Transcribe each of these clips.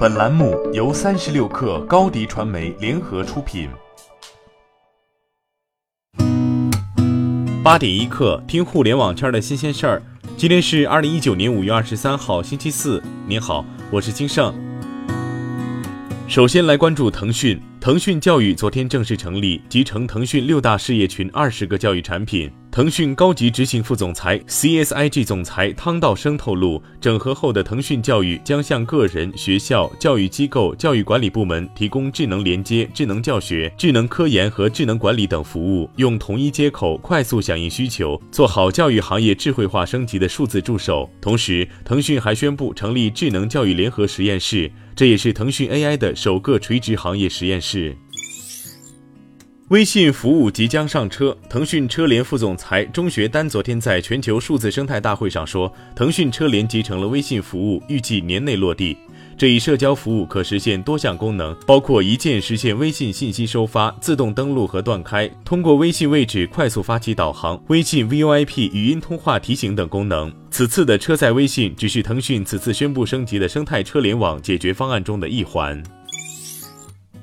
本栏目由三十六氪高低传媒联合出品。八点一刻，听互联网圈的新鲜事儿。今天是二零一九年五月二十三号，星期四。您好，我是金盛。首先来关注腾讯。腾讯教育昨天正式成立，集成腾讯六大事业群二十个教育产品。腾讯高级执行副总裁、CSIG 总裁汤道生透露，整合后的腾讯教育将向个人、学校、教育机构、教育管理部门提供智能连接、智能教学、智能科研和智能管理等服务，用同一接口快速响应需求，做好教育行业智慧化升级的数字助手。同时，腾讯还宣布成立智能教育联合实验室，这也是腾讯 AI 的首个垂直行业实验室。微信服务即将上车，腾讯车联副总裁钟学丹昨天在全球数字生态大会上说，腾讯车联集成了微信服务，预计年内落地。这一社交服务可实现多项功能，包括一键实现微信信息收发、自动登录和断开，通过微信位置快速发起导航、微信 VIP 语音通话提醒等功能。此次的车载微信只是腾讯此次宣布升级的生态车联网解决方案中的一环。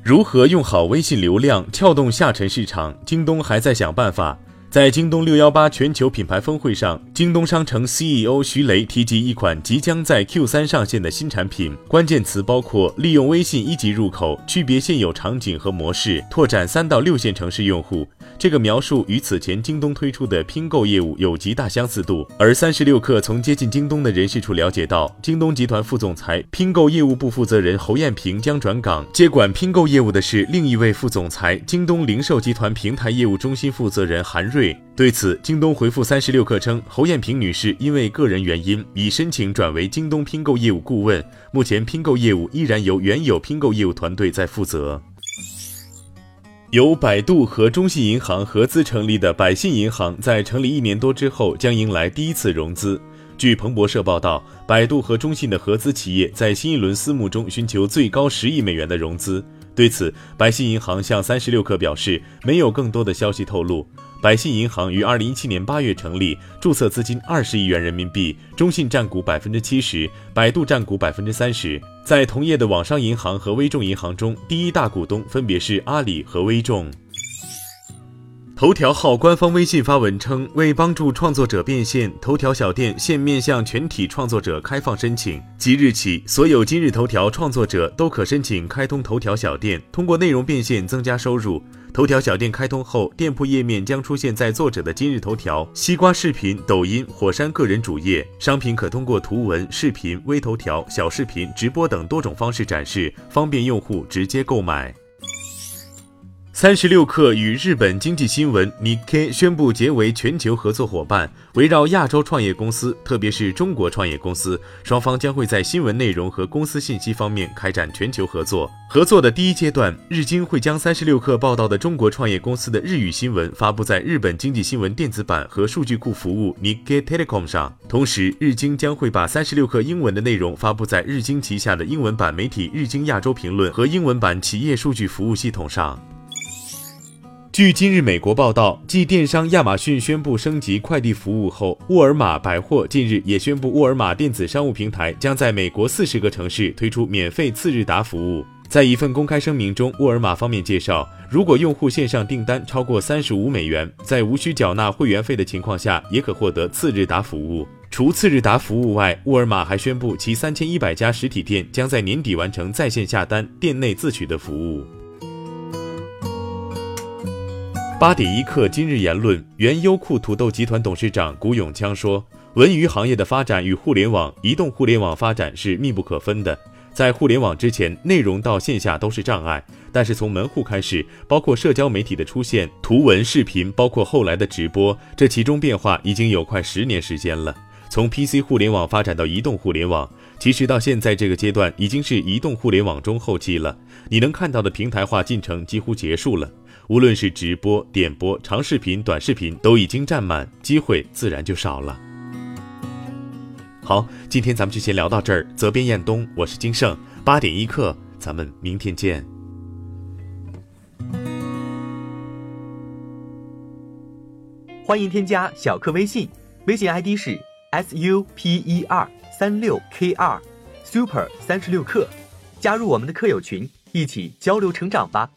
如何用好微信流量撬动下沉市场？京东还在想办法。在京东六幺八全球品牌峰会上，京东商城 CEO 徐雷提及一款即将在 Q 三上线的新产品，关键词包括利用微信一级入口，区别现有场景和模式，拓展三到六线城市用户。这个描述与此前京东推出的拼购业务有极大相似度。而三十六氪从接近京东的人士处了解到，京东集团副总裁、拼购业务部负责人侯艳萍将转岗，接管拼购业务的是另一位副总裁，京东零售集团平台业务中心负责人韩瑞。对对此，京东回复三十六氪称，侯艳萍女士因为个人原因已申请转为京东拼购业务顾问，目前拼购业务依然由原有拼购业务团队在负责。由百度和中信银行合资成立的百信银行，在成立一年多之后，将迎来第一次融资。据彭博社报道，百度和中信的合资企业在新一轮私募中寻求最高十亿美元的融资。对此，百信银行向三十六氪表示，没有更多的消息透露。百信银行于二零一七年八月成立，注册资金二十亿元人民币，中信占股百分之七十，百度占股百分之三十。在同业的网商银行和微众银行中，第一大股东分别是阿里和微众。头条号官方微信发文称，为帮助创作者变现，头条小店现面向全体创作者开放申请。即日起，所有今日头条创作者都可申请开通头条小店，通过内容变现增加收入。头条小店开通后，店铺页面将出现在作者的今日头条、西瓜视频、抖音、火山个人主页，商品可通过图文、视频、微头条、小视频、直播等多种方式展示，方便用户直接购买。三十六氪与日本经济新闻 Nikkei 宣布结为全球合作伙伴，围绕亚洲创业公司，特别是中国创业公司，双方将会在新闻内容和公司信息方面开展全球合作。合作的第一阶段，日经会将三十六氪报道的中国创业公司的日语新闻发布在日本经济新闻电子版和数据库服务 Nikkei Telecom 上，同时日经将会把三十六氪英文的内容发布在日经旗下的英文版媒体日经亚洲评论和英文版企业数据服务系统上。据今日美国报道，继电商亚马逊宣布升级快递服务后，沃尔玛百货近日也宣布，沃尔玛电子商务平台将在美国四十个城市推出免费次日达服务。在一份公开声明中，沃尔玛方面介绍，如果用户线上订单超过三十五美元，在无需缴纳会员费的情况下，也可获得次日达服务。除次日达服务外，沃尔玛还宣布，其三千一百家实体店将在年底完成在线下单、店内自取的服务。八点一刻，今日言论：原优酷土豆集团董事长古永锵说，文娱行业的发展与互联网、移动互联网发展是密不可分的。在互联网之前，内容到线下都是障碍，但是从门户开始，包括社交媒体的出现，图文、视频，包括后来的直播，这其中变化已经有快十年时间了。从 PC 互联网发展到移动互联网，其实到现在这个阶段已经是移动互联网中后期了。你能看到的平台化进程几乎结束了。无论是直播、点播、长视频、短视频，都已经占满，机会自然就少了。好，今天咱们就先聊到这儿。责编：彦东，我是金盛。八点一刻，咱们明天见。欢迎添加小课微信，微信 ID 是 s u p e r 三六 k 二 super 三十六课。加入我们的课友群，一起交流成长吧。